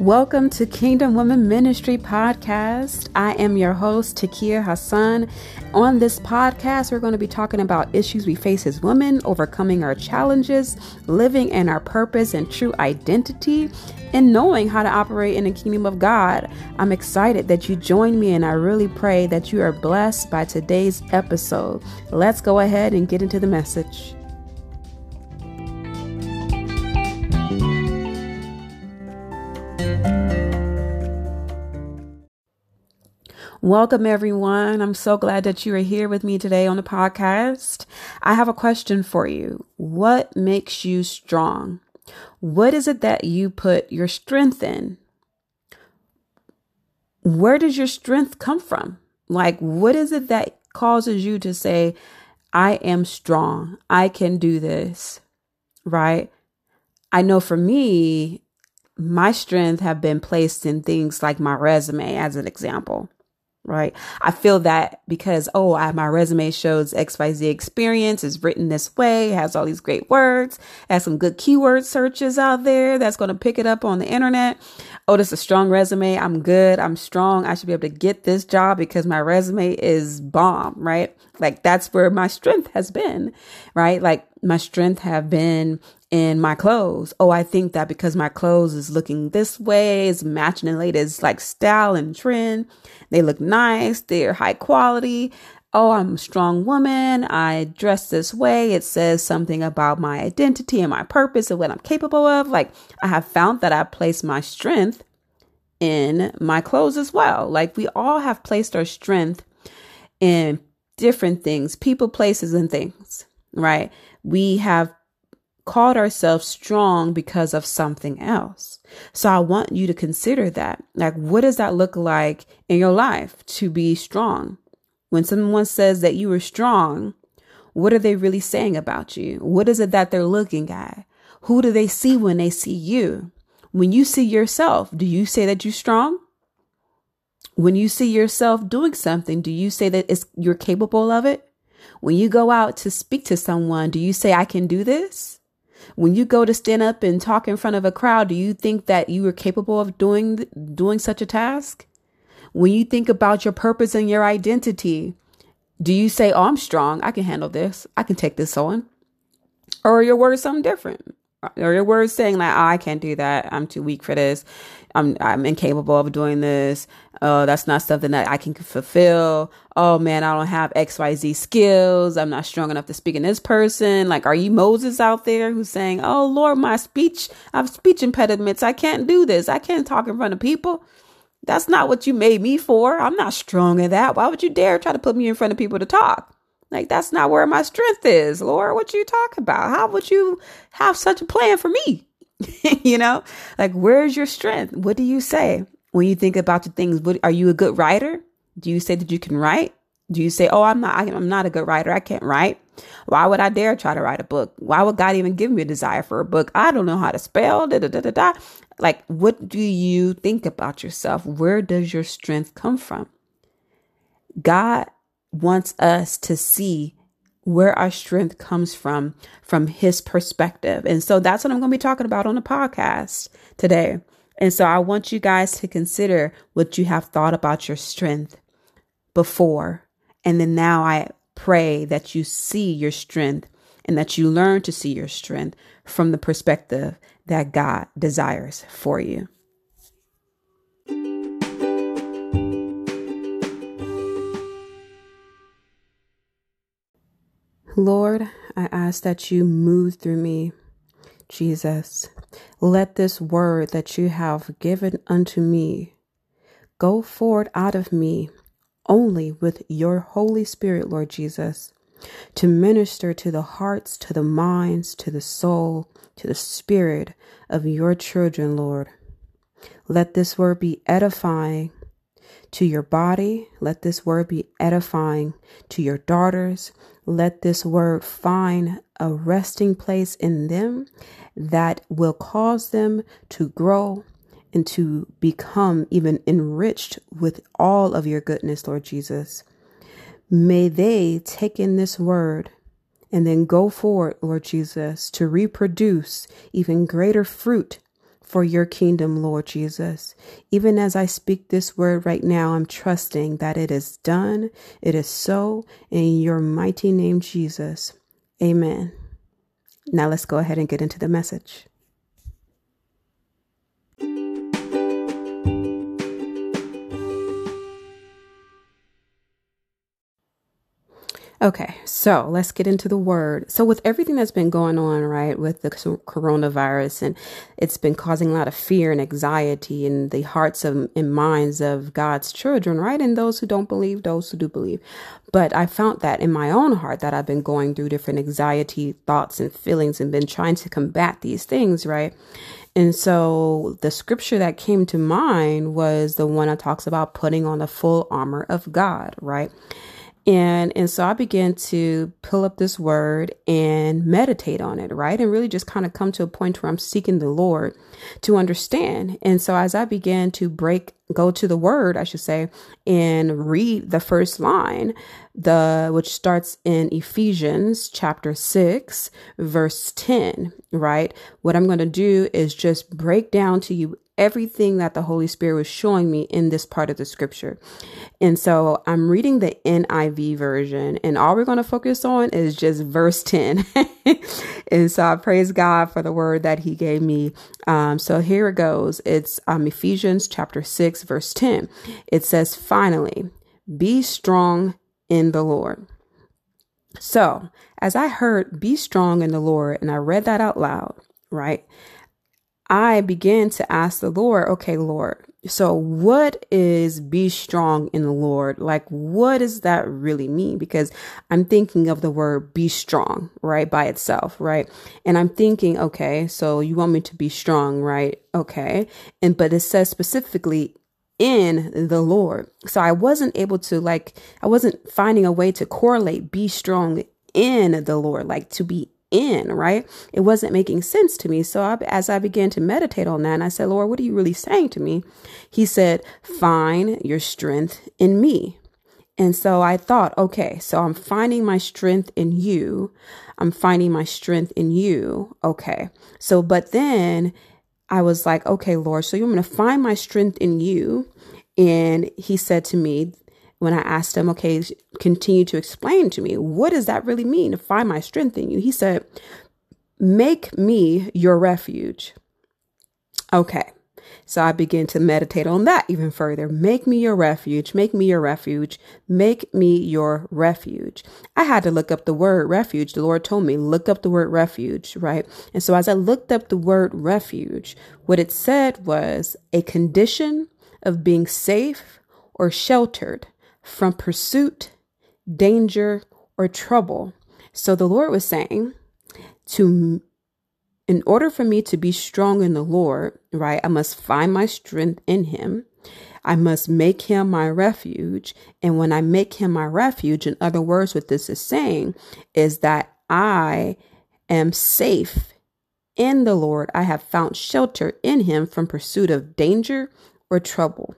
Welcome to Kingdom Women Ministry Podcast. I am your host, Takia Hassan. On this podcast, we're going to be talking about issues we face as women, overcoming our challenges, living in our purpose and true identity, and knowing how to operate in the kingdom of God. I'm excited that you joined me, and I really pray that you are blessed by today's episode. Let's go ahead and get into the message. Welcome, everyone. I'm so glad that you are here with me today on the podcast. I have a question for you. What makes you strong? What is it that you put your strength in? Where does your strength come from? Like, what is it that causes you to say, I am strong. I can do this, right? I know for me, my strength have been placed in things like my resume as an example right? I feel that because, oh, I, my resume shows XYZ experience is written this way, has all these great words, has some good keyword searches out there that's going to pick it up on the internet. Oh, this is a strong resume. I'm good. I'm strong. I should be able to get this job because my resume is bomb, right? Like that's where my strength has been, right? Like my strength have been in my clothes. Oh, I think that because my clothes is looking this way, is matching the latest like style and trend. They look nice. They're high quality. Oh, I'm a strong woman. I dress this way. It says something about my identity and my purpose and what I'm capable of. Like I have found that I place my strength in my clothes as well. Like we all have placed our strength in different things, people, places, and things, right? We have called ourselves strong because of something else. So I want you to consider that. Like, what does that look like in your life to be strong? When someone says that you are strong, what are they really saying about you? What is it that they're looking at? Who do they see when they see you? When you see yourself, do you say that you're strong? When you see yourself doing something, do you say that you're capable of it? When you go out to speak to someone, do you say, I can do this? When you go to stand up and talk in front of a crowd, do you think that you are capable of doing doing such a task? When you think about your purpose and your identity, do you say, "Oh, I'm strong. I can handle this. I can take this on," or are your words something different? Or your words saying like, oh, "I can't do that. I'm too weak for this. I'm I'm incapable of doing this. Oh, that's not something that I can fulfill. Oh man, I don't have XYZ skills. I'm not strong enough to speak in this person. Like, are you Moses out there who's saying, Oh Lord, my speech, I have speech impediments. I can't do this. I can't talk in front of people. That's not what you made me for. I'm not strong in that. Why would you dare try to put me in front of people to talk? Like, that's not where my strength is, Lord. What you talk about? How would you have such a plan for me? you know, like where's your strength? What do you say when you think about the things? What, are you a good writer? Do you say that you can write? Do you say, "Oh, I'm not. I'm not a good writer. I can't write." Why would I dare try to write a book? Why would God even give me a desire for a book? I don't know how to spell. Da, da, da, da, da. Like, what do you think about yourself? Where does your strength come from? God wants us to see where our strength comes from, from his perspective. And so that's what I'm going to be talking about on the podcast today. And so I want you guys to consider what you have thought about your strength before. And then now I pray that you see your strength and that you learn to see your strength from the perspective that God desires for you. Lord, I ask that you move through me, Jesus. Let this word that you have given unto me go forward out of me only with your Holy Spirit, Lord Jesus, to minister to the hearts, to the minds, to the soul, to the spirit of your children, Lord. Let this word be edifying to your body. Let this word be edifying to your daughters. Let this word find a resting place in them that will cause them to grow and to become even enriched with all of your goodness, Lord Jesus. May they take in this word and then go forward, Lord Jesus, to reproduce even greater fruit for your kingdom, Lord Jesus. Even as I speak this word right now, I'm trusting that it is done. It is so in your mighty name, Jesus. Amen. Now let's go ahead and get into the message. Okay, so let's get into the word. So, with everything that's been going on, right, with the coronavirus, and it's been causing a lot of fear and anxiety in the hearts of, and minds of God's children, right, and those who don't believe, those who do believe. But I found that in my own heart that I've been going through different anxiety thoughts and feelings and been trying to combat these things, right? And so the scripture that came to mind was the one that talks about putting on the full armor of God, right? And and so I began to pull up this word and meditate on it, right? And really just kind of come to a point where I'm seeking the Lord to understand. And so as I began to break go to the word, I should say, and read the first line, the which starts in Ephesians chapter 6 verse 10, right? What I'm going to do is just break down to you everything that the Holy Spirit was showing me in this part of the scripture. And so I'm reading the NIV version, and all we're going to focus on is just verse 10. and so I praise God for the word that He gave me. Um, so here it goes it's um, Ephesians chapter 6, verse 10. It says, Finally, be strong in the Lord. So, as I heard, be strong in the Lord, and I read that out loud, right? I began to ask the Lord, okay, Lord, so what is be strong in the Lord? Like, what does that really mean? Because I'm thinking of the word be strong, right, by itself, right? And I'm thinking, okay, so you want me to be strong, right? Okay. And, but it says specifically in the Lord. So I wasn't able to, like, I wasn't finding a way to correlate be strong in the Lord, like to be in, right? It wasn't making sense to me. So I, as I began to meditate on that, and I said, Lord, what are you really saying to me? He said, find your strength in me. And so I thought, okay, so I'm finding my strength in you. I'm finding my strength in you. Okay. So, but then I was like, okay, Lord, so you're going to find my strength in you. And he said to me, when I asked him, okay, continue to explain to me, what does that really mean to find my strength in you? He said, make me your refuge. Okay. So I began to meditate on that even further. Make me your refuge. Make me your refuge. Make me your refuge. I had to look up the word refuge. The Lord told me, look up the word refuge, right? And so as I looked up the word refuge, what it said was a condition of being safe or sheltered from pursuit, danger, or trouble. So the Lord was saying to in order for me to be strong in the Lord, right, I must find my strength in him. I must make him my refuge. And when I make him my refuge, in other words, what this is saying is that I am safe in the Lord. I have found shelter in him from pursuit of danger or trouble.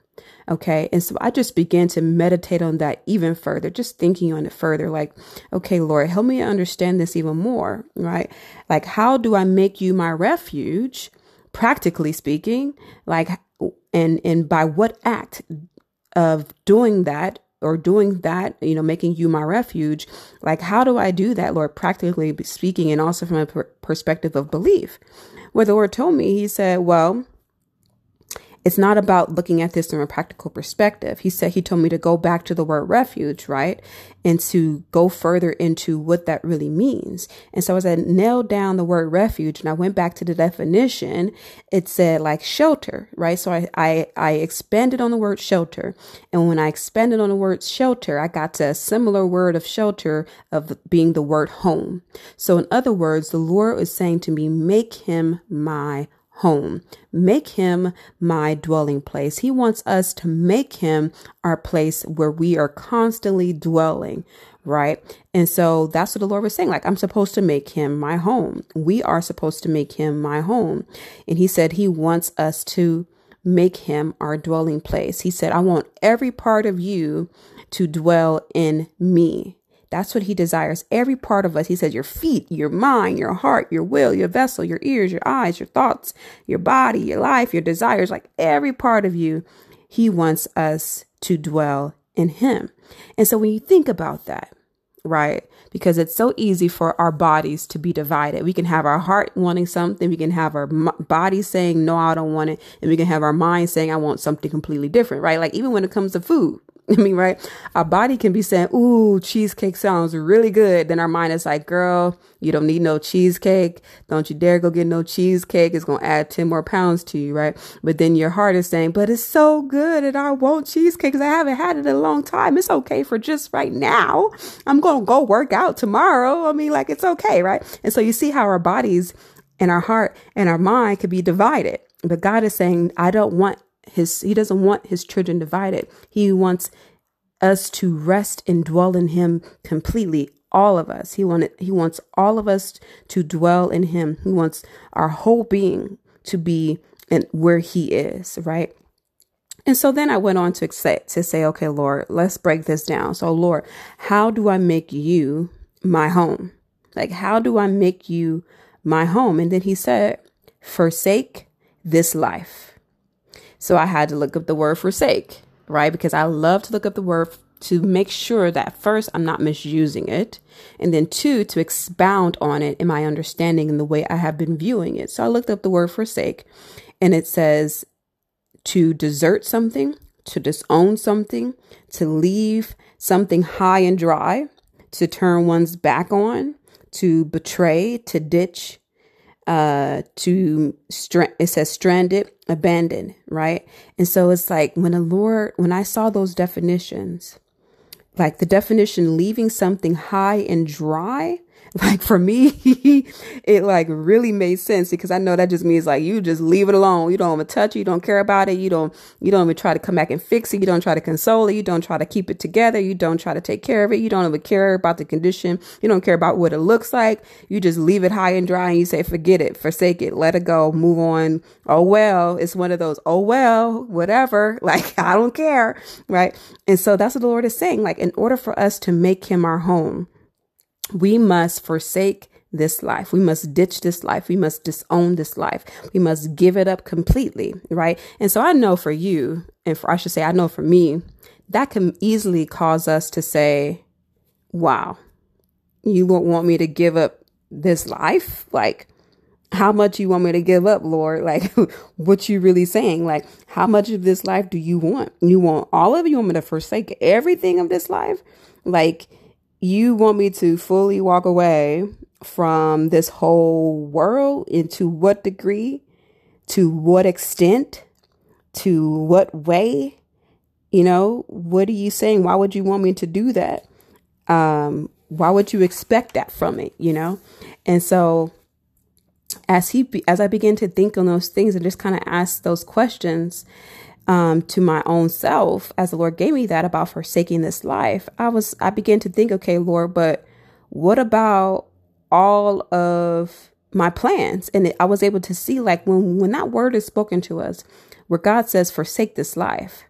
Okay. And so I just began to meditate on that even further, just thinking on it further. Like, okay, Lord, help me understand this even more, right? Like, how do I make you my refuge? Practically speaking, like, and, and by what act of doing that or doing that, you know, making you my refuge, like, how do I do that, Lord, practically speaking, and also from a per- perspective of belief? Where the Lord told me, He said, well, it's not about looking at this from a practical perspective. He said he told me to go back to the word refuge, right? And to go further into what that really means. And so as I nailed down the word refuge and I went back to the definition, it said like shelter, right? So I, I, I expanded on the word shelter. And when I expanded on the word shelter, I got to a similar word of shelter of being the word home. So in other words, the Lord was saying to me, make him my home. Make him my dwelling place. He wants us to make him our place where we are constantly dwelling, right? And so that's what the Lord was saying. Like, I'm supposed to make him my home. We are supposed to make him my home. And he said he wants us to make him our dwelling place. He said, I want every part of you to dwell in me. That's what he desires. Every part of us. He says your feet, your mind, your heart, your will, your vessel, your ears, your eyes, your thoughts, your body, your life, your desires, like every part of you, he wants us to dwell in him. And so when you think about that, right? Because it's so easy for our bodies to be divided. We can have our heart wanting something, we can have our body saying, No, I don't want it, and we can have our mind saying, I want something completely different, right? Like even when it comes to food, I mean, right? Our body can be saying, Ooh, cheesecake sounds really good. Then our mind is like, Girl, you don't need no cheesecake. Don't you dare go get no cheesecake. It's going to add 10 more pounds to you, right? But then your heart is saying, But it's so good and I want cheesecake because I haven't had it in a long time. It's okay for just right now. I'm going to go work out tomorrow. I mean, like, it's okay, right? And so you see how our bodies and our heart and our mind could be divided. But God is saying, I don't want his he doesn't want his children divided. He wants us to rest and dwell in him completely all of us. He wanted he wants all of us to dwell in him. He wants our whole being to be in where he is, right? And so then I went on to say, to say, okay, Lord, let's break this down. So Lord, how do I make you my home? Like how do I make you my home? And then he said, forsake this life. So I had to look up the word forsake, right? Because I love to look up the word to make sure that first I'm not misusing it, and then two, to expound on it in my understanding and the way I have been viewing it. So I looked up the word forsake, and it says to desert something, to disown something, to leave something high and dry, to turn one's back on, to betray, to ditch, uh to stra- it says stranded abandoned right? And so it's like when the lord when i saw those definitions like the definition leaving something high and dry like for me, it like really made sense because I know that just means like you just leave it alone. You don't even touch it. You don't care about it. You don't, you don't even try to come back and fix it. You don't try to console it. You don't try to keep it together. You don't try to take care of it. You don't even care about the condition. You don't care about what it looks like. You just leave it high and dry and you say, forget it, forsake it, let it go, move on. Oh, well, it's one of those, oh, well, whatever. Like, I don't care. Right. And so that's what the Lord is saying. Like, in order for us to make him our home, we must forsake this life. We must ditch this life. We must disown this life. We must give it up completely, right? And so I know for you, and for, I should say, I know for me, that can easily cause us to say, wow, you won't want me to give up this life? Like, how much you want me to give up, Lord? Like, what you really saying? Like, how much of this life do you want? You want all of it? You want me to forsake everything of this life? Like, you want me to fully walk away from this whole world into what degree, to what extent, to what way? You know, what are you saying? Why would you want me to do that? Um, why would you expect that from me? You know? And so as he, as I began to think on those things and just kind of ask those questions, um, to my own self as the Lord gave me that about forsaking this life, I was, I began to think, okay, Lord, but what about all of my plans? And I was able to see like when, when that word is spoken to us, where God says, forsake this life,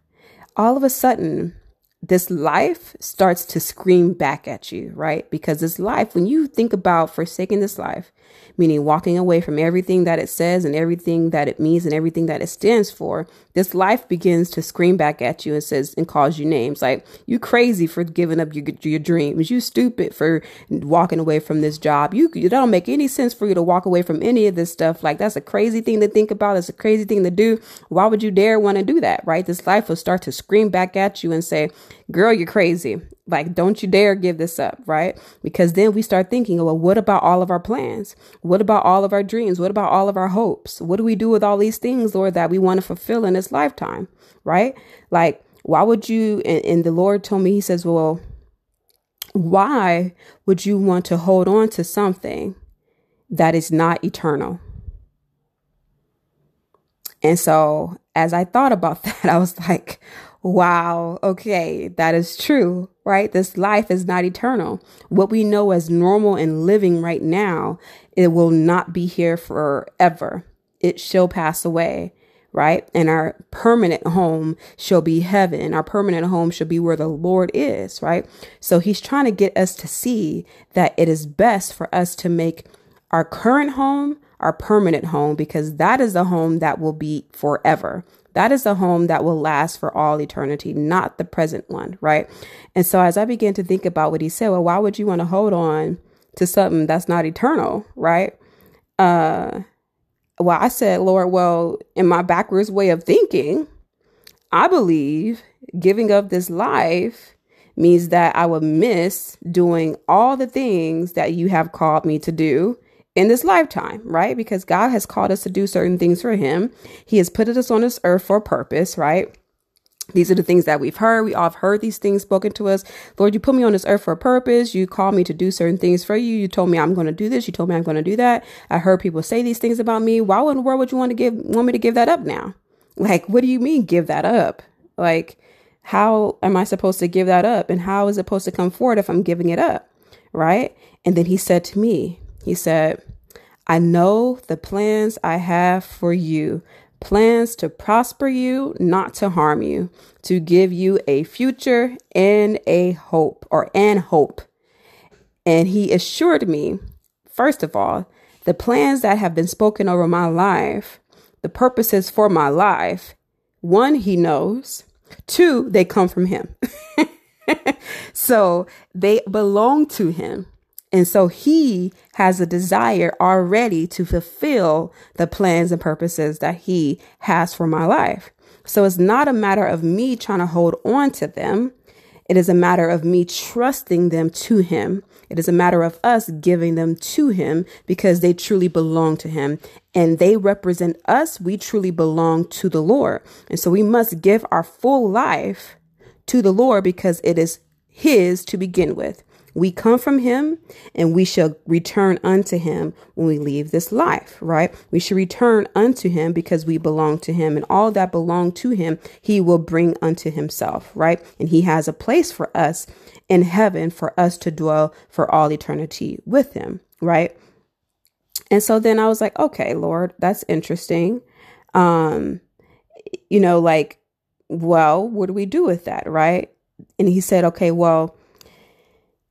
all of a sudden, this life starts to scream back at you, right? Because this life, when you think about forsaking this life, meaning walking away from everything that it says and everything that it means and everything that it stands for, this life begins to scream back at you and says and calls you names like you crazy for giving up your your dreams, you stupid for walking away from this job. You it don't make any sense for you to walk away from any of this stuff. Like that's a crazy thing to think about. It's a crazy thing to do. Why would you dare want to do that? Right? This life will start to scream back at you and say, "Girl, you're crazy." Like, don't you dare give this up, right? Because then we start thinking, well, what about all of our plans? What about all of our dreams? What about all of our hopes? What do we do with all these things, Lord, that we want to fulfill in this lifetime, right? Like, why would you? And, and the Lord told me, He says, well, why would you want to hold on to something that is not eternal? And so as I thought about that, I was like, wow, okay, that is true, right? This life is not eternal. What we know as normal and living right now, it will not be here forever. It shall pass away, right? And our permanent home shall be heaven. Our permanent home shall be where the Lord is, right? So he's trying to get us to see that it is best for us to make our current home our permanent home because that is the home that will be forever. That is the home that will last for all eternity, not the present one, right? And so as I began to think about what he said, well, why would you want to hold on to something that's not eternal, right? Uh well, I said, Lord, well, in my backwards way of thinking, I believe giving up this life means that I will miss doing all the things that you have called me to do in this lifetime, right? Because God has called us to do certain things for Him. He has put us on this earth for a purpose, right? These are the things that we've heard. We all have heard these things spoken to us. Lord, you put me on this earth for a purpose. You called me to do certain things for you. You told me I'm going to do this. You told me I'm going to do that. I heard people say these things about me. Why in the world would you want to give, want me to give that up now? Like, what do you mean give that up? Like, how am I supposed to give that up? And how is it supposed to come forward if I'm giving it up? Right. And then he said to me, he said, I know the plans I have for you plans to prosper you, not to harm you, to give you a future and a hope or and hope. And he assured me, first of all, the plans that have been spoken over my life, the purposes for my life, one, he knows, two, they come from him. so they belong to him. And so he has a desire already to fulfill the plans and purposes that he has for my life. So it's not a matter of me trying to hold on to them. It is a matter of me trusting them to him. It is a matter of us giving them to him because they truly belong to him and they represent us. We truly belong to the Lord. And so we must give our full life to the Lord because it is his to begin with. We come from him and we shall return unto him when we leave this life, right? We should return unto him because we belong to him and all that belong to him, he will bring unto himself, right? And he has a place for us in heaven for us to dwell for all eternity with him, right? And so then I was like, okay, Lord, that's interesting. Um, you know, like, well, what do we do with that, right? And he said, okay, well,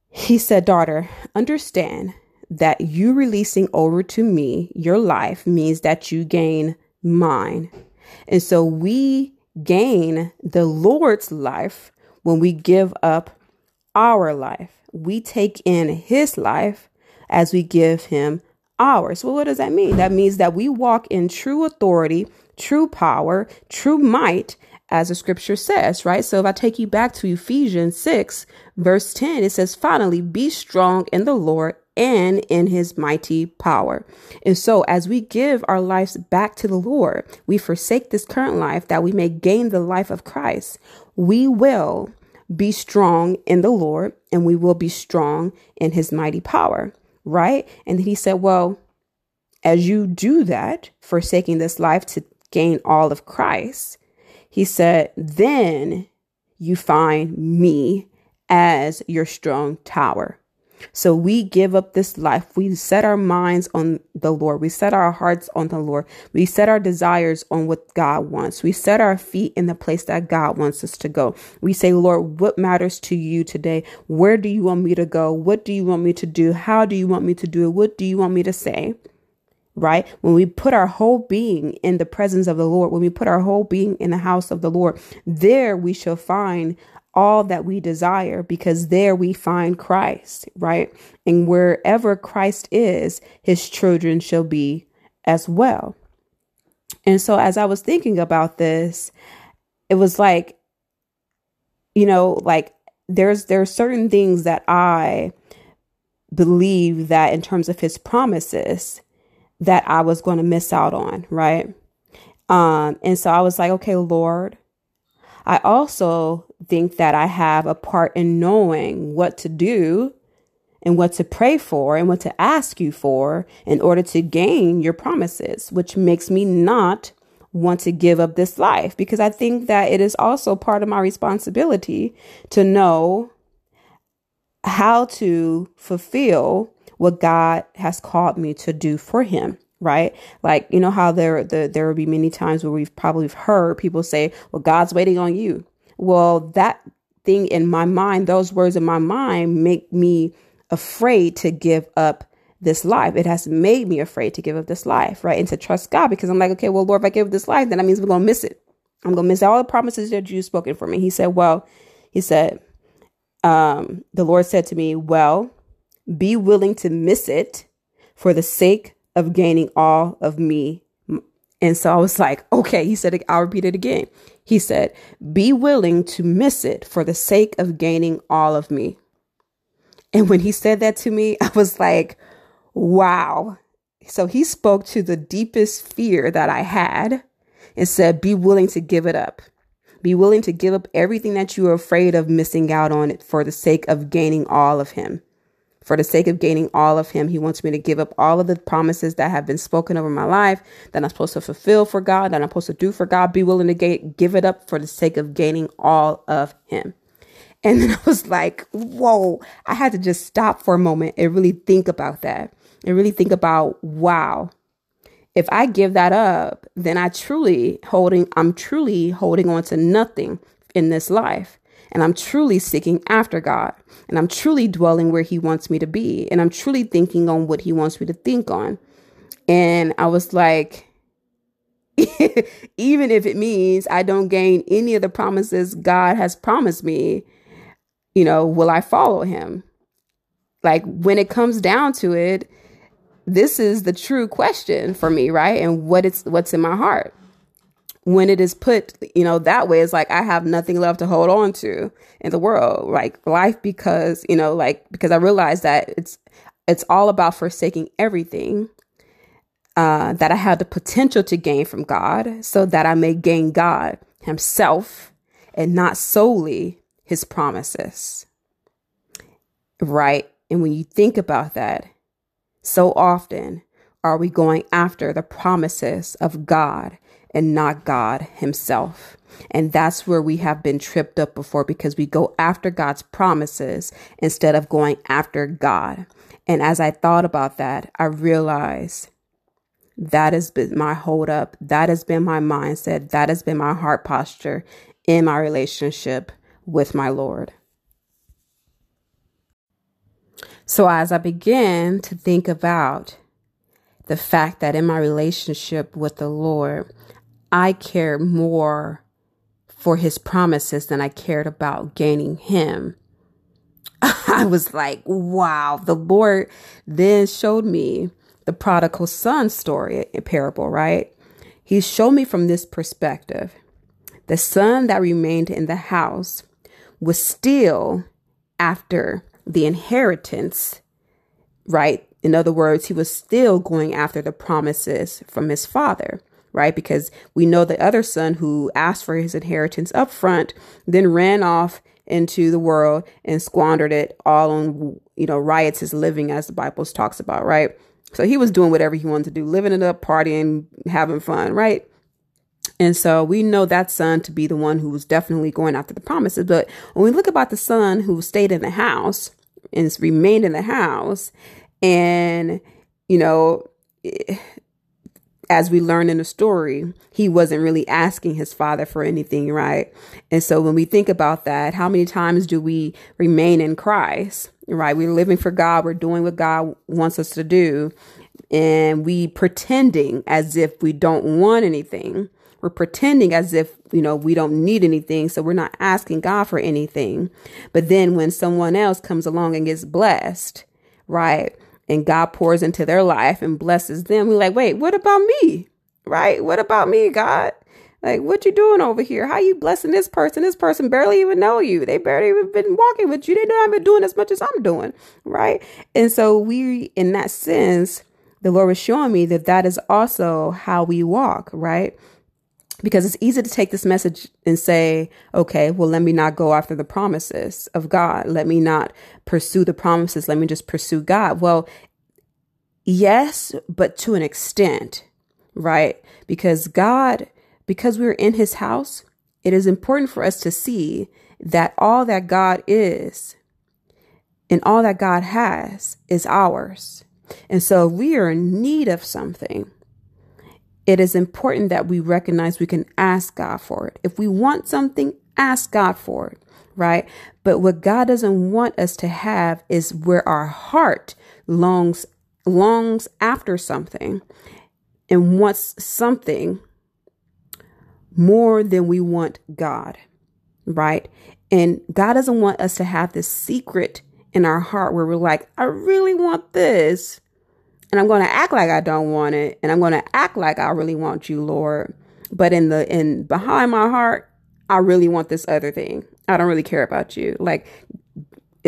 he said, Daughter, understand that you releasing over to me your life means that you gain mine. And so we gain the Lord's life when we give up our life. We take in his life as we give him ours. Well, what does that mean? That means that we walk in true authority, true power, true might, as the scripture says, right? So if I take you back to Ephesians 6, verse 10, it says, finally, be strong in the Lord and in his mighty power. And so as we give our lives back to the Lord, we forsake this current life that we may gain the life of Christ. We will be strong in the Lord and we will be strong in his mighty power, right? And he said, well, as you do that, forsaking this life to gain all of Christ, he said, Then you find me as your strong tower. So we give up this life. We set our minds on the Lord. We set our hearts on the Lord. We set our desires on what God wants. We set our feet in the place that God wants us to go. We say, Lord, what matters to you today? Where do you want me to go? What do you want me to do? How do you want me to do it? What do you want me to say? Right? When we put our whole being in the presence of the Lord, when we put our whole being in the house of the Lord, there we shall find all that we desire because there we find Christ, right? And wherever Christ is, his children shall be as well. And so as I was thinking about this, it was like, you know, like there's there are certain things that I believe that in terms of his promises, that I was going to miss out on, right? Um, and so I was like, okay, Lord, I also think that I have a part in knowing what to do and what to pray for and what to ask you for in order to gain your promises, which makes me not want to give up this life because I think that it is also part of my responsibility to know how to fulfill what God has called me to do for him, right? Like, you know how there the, there will be many times where we've probably heard people say, well, God's waiting on you. Well, that thing in my mind, those words in my mind make me afraid to give up this life. It has made me afraid to give up this life, right? And to trust God because I'm like, okay, well, Lord, if I give up this life, then that means we're going to miss it. I'm going to miss all the promises that you've spoken for me. He said, well, he said, um, the Lord said to me, well, be willing to miss it for the sake of gaining all of me. And so I was like, okay, he said, I'll repeat it again. He said, be willing to miss it for the sake of gaining all of me. And when he said that to me, I was like, wow. So he spoke to the deepest fear that I had and said, be willing to give it up. Be willing to give up everything that you are afraid of missing out on it for the sake of gaining all of him. For the sake of gaining all of him, he wants me to give up all of the promises that have been spoken over my life that I'm supposed to fulfill for God, that I'm supposed to do for God. Be willing to give it up for the sake of gaining all of him. And then I was like, whoa, I had to just stop for a moment and really think about that and really think about, wow, if I give that up, then I truly holding, I'm truly holding on to nothing in this life. And I'm truly seeking after God. And I'm truly dwelling where He wants me to be. And I'm truly thinking on what He wants me to think on. And I was like, even if it means I don't gain any of the promises God has promised me, you know, will I follow Him? Like when it comes down to it, this is the true question for me, right? And what it's what's in my heart. When it is put, you know, that way, it's like I have nothing left to hold on to in the world, like life, because you know, like because I realized that it's it's all about forsaking everything uh, that I have the potential to gain from God, so that I may gain God Himself and not solely His promises. Right, and when you think about that, so often are we going after the promises of God and not God Himself. And that's where we have been tripped up before because we go after God's promises instead of going after God. And as I thought about that, I realized that has been my hold up. That has been my mindset. That has been my heart posture in my relationship with my Lord. So as I began to think about the fact that in my relationship with the Lord, I cared more for his promises than I cared about gaining him. I was like, wow, the Lord then showed me the prodigal son story, parable, right? He showed me from this perspective. The son that remained in the house was still after the inheritance, right? In other words, he was still going after the promises from his father, right? Because we know the other son who asked for his inheritance up front, then ran off into the world and squandered it all on, you know, riotous living, as the Bible talks about, right? So he was doing whatever he wanted to do, living it up, partying, having fun, right? And so we know that son to be the one who was definitely going after the promises. But when we look about the son who stayed in the house, and remained in the house. And, you know, as we learn in the story, he wasn't really asking his father for anything, right? And so when we think about that, how many times do we remain in Christ, right? We're living for God, we're doing what God wants us to do, and we pretending as if we don't want anything we're pretending as if, you know, we don't need anything. So we're not asking God for anything. But then when someone else comes along and gets blessed, right? And God pours into their life and blesses them, we're like, wait, what about me? Right? What about me, God? Like, what you doing over here? How you blessing this person? This person barely even know you. They barely even been walking with you. They know I've been doing as much as I'm doing, right? And so we, in that sense, the Lord was showing me that that is also how we walk, right? Because it's easy to take this message and say, okay, well, let me not go after the promises of God. Let me not pursue the promises. Let me just pursue God. Well, yes, but to an extent, right? Because God, because we're in his house, it is important for us to see that all that God is and all that God has is ours. And so we are in need of something, it is important that we recognize we can ask God for it. If we want something, ask God for it, right? But what God doesn't want us to have is where our heart longs longs after something and wants something more than we want God, right? And God doesn't want us to have this secret in our heart where we're like, I really want this. And I'm going to act like I don't want it. And I'm going to act like I really want you, Lord. But in the, in behind my heart, I really want this other thing. I don't really care about you. Like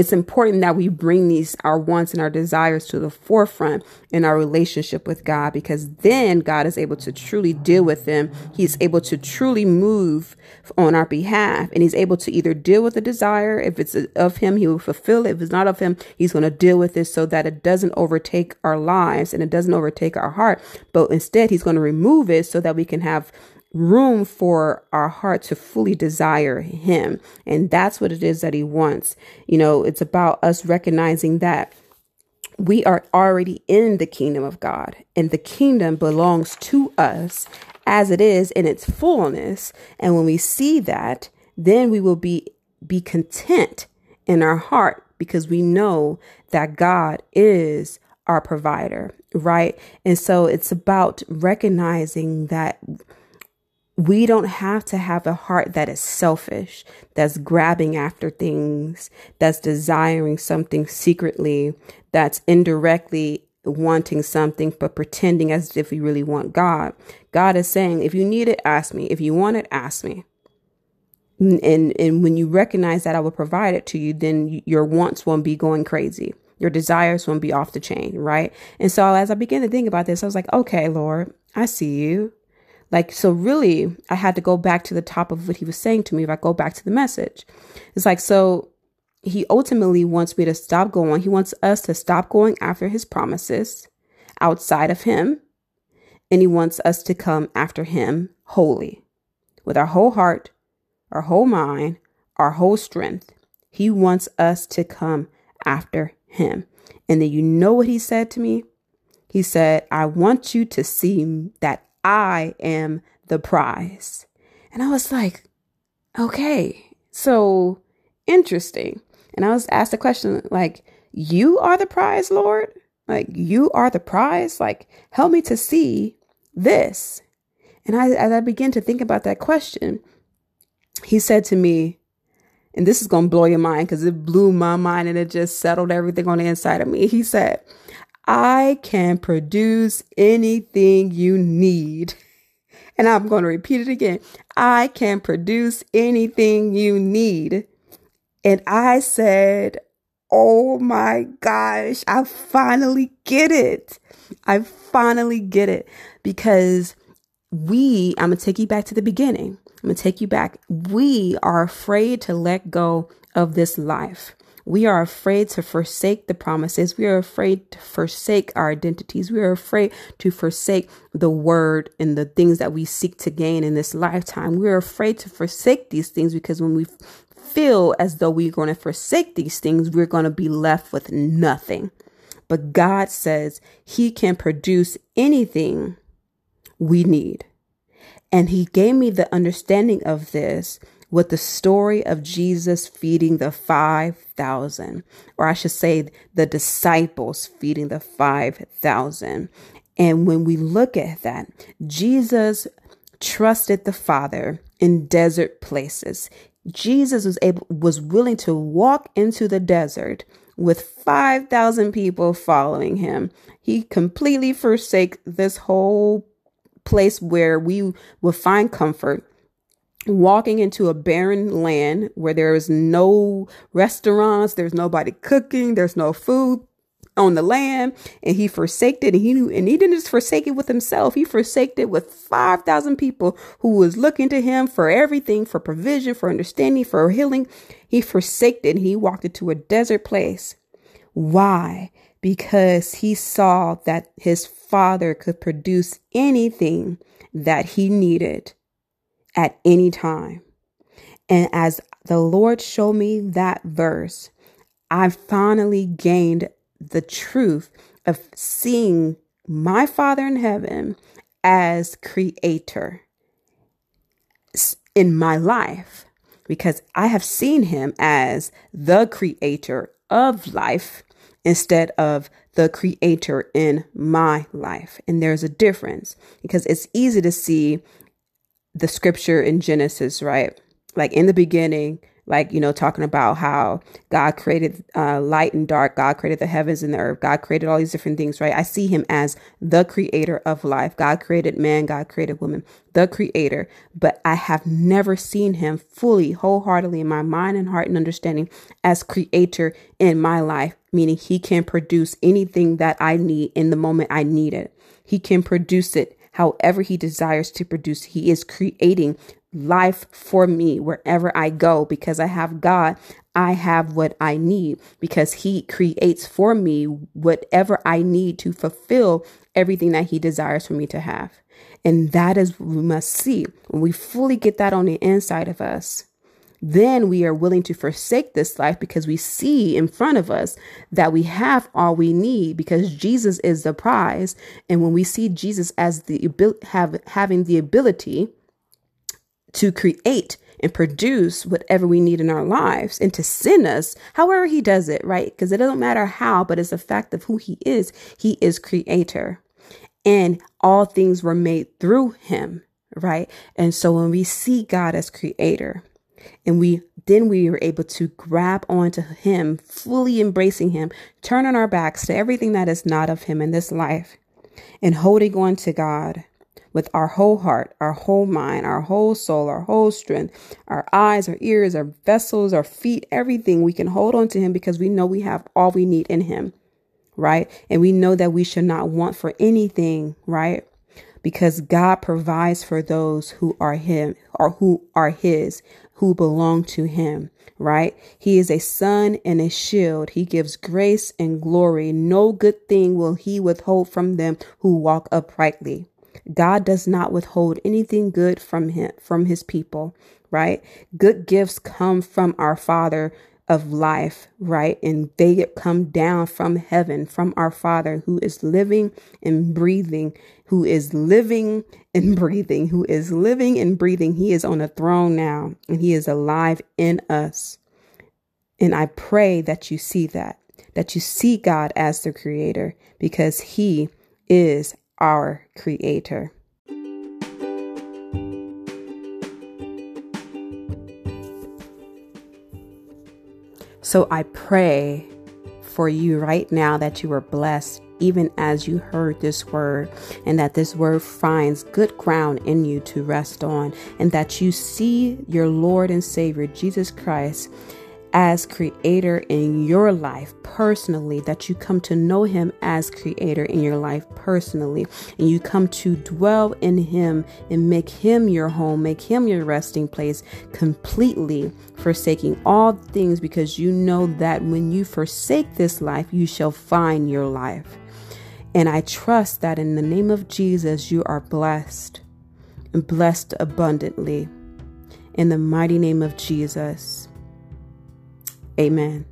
it's important that we bring these our wants and our desires to the forefront in our relationship with God because then God is able to truly deal with them. He's able to truly move on our behalf and he's able to either deal with the desire. If it's of him, he will fulfill it. If it's not of him, he's going to deal with it so that it doesn't overtake our lives and it doesn't overtake our heart. But instead, he's going to remove it so that we can have room for our heart to fully desire him. And that's what it is that he wants. You know, it's about us recognizing that we are already in the kingdom of God and the kingdom belongs to us as it is in its fullness. And when we see that, then we will be be content in our heart because we know that God is our provider, right? And so it's about recognizing that we don't have to have a heart that is selfish, that's grabbing after things, that's desiring something secretly, that's indirectly wanting something but pretending as if we really want God. God is saying, if you need it, ask me. If you want it, ask me. And and when you recognize that I will provide it to you, then your wants won't be going crazy. Your desires won't be off the chain, right? And so as I began to think about this, I was like, okay, Lord, I see you. Like, so really, I had to go back to the top of what he was saying to me if I go back to the message. It's like, so he ultimately wants me to stop going. He wants us to stop going after his promises outside of him. And he wants us to come after him wholly with our whole heart, our whole mind, our whole strength. He wants us to come after him. And then you know what he said to me? He said, I want you to see that I am the prize. And I was like, okay, so interesting. And I was asked a question like, you are the prize, Lord? Like, you are the prize? Like, help me to see this. And I, as I began to think about that question, he said to me, and this is going to blow your mind because it blew my mind and it just settled everything on the inside of me. He said, I can produce anything you need. And I'm going to repeat it again. I can produce anything you need. And I said, Oh my gosh, I finally get it. I finally get it because we, I'm going to take you back to the beginning. I'm going to take you back. We are afraid to let go of this life. We are afraid to forsake the promises. We are afraid to forsake our identities. We are afraid to forsake the word and the things that we seek to gain in this lifetime. We are afraid to forsake these things because when we feel as though we're going to forsake these things, we're going to be left with nothing. But God says He can produce anything we need. And He gave me the understanding of this with the story of Jesus feeding the 5,000, or I should say the disciples feeding the 5,000. And when we look at that, Jesus trusted the Father in desert places. Jesus was able was willing to walk into the desert with 5,000 people following him. He completely forsake this whole place where we will find comfort walking into a barren land where there is no restaurants, there's nobody cooking, there's no food on the land, and he forsaked it. And he knew, and he didn't just forsake it with himself; he forsaked it with five thousand people who was looking to him for everything, for provision, for understanding, for healing. He forsaked it. And he walked into a desert place. Why? Because he saw that his father could produce anything that he needed at any time. And as the Lord showed me that verse, I finally gained the truth of seeing my Father in heaven as creator in my life because I have seen him as the creator of life instead of the creator in my life. And there's a difference because it's easy to see the scripture in Genesis, right? Like in the beginning, like, you know, talking about how God created uh, light and dark, God created the heavens and the earth, God created all these different things, right? I see him as the creator of life. God created man, God created woman, the creator. But I have never seen him fully, wholeheartedly in my mind and heart and understanding as creator in my life, meaning he can produce anything that I need in the moment I need it. He can produce it however he desires to produce. He is creating life for me wherever I go because I have God. I have what I need because He creates for me whatever I need to fulfill everything that He desires for me to have. And that is what we must see. When we fully get that on the inside of us, then we are willing to forsake this life because we see in front of us that we have all we need because Jesus is the prize. And when we see Jesus as the have having the ability to create and produce whatever we need in our lives and to send us however he does it, right? Because it doesn't matter how, but it's a fact of who he is. He is creator and all things were made through him, right? And so when we see God as creator and we then we were able to grab onto him, fully embracing him, turning our backs to everything that is not of him in this life and holding on to God with our whole heart, our whole mind, our whole soul, our whole strength, our eyes, our ears, our vessels, our feet, everything, we can hold on to Him because we know we have all we need in Him, right? And we know that we should not want for anything, right? Because God provides for those who are Him or who are His, who belong to Him, right? He is a sun and a shield. He gives grace and glory. No good thing will He withhold from them who walk uprightly. God does not withhold anything good from him from his people, right? Good gifts come from our Father of life, right? And they come down from heaven, from our Father who is living and breathing, who is living and breathing, who is living and breathing. He is on a throne now and he is alive in us. And I pray that you see that, that you see God as the creator because he is our Creator. So I pray for you right now that you are blessed even as you heard this word, and that this word finds good ground in you to rest on, and that you see your Lord and Savior Jesus Christ as creator in your life personally, that you come to know him as creator in your life personally, and you come to dwell in him and make him your home, make him your resting place, completely forsaking all things because you know that when you forsake this life, you shall find your life. And I trust that in the name of Jesus, you are blessed and blessed abundantly. In the mighty name of Jesus. Amen.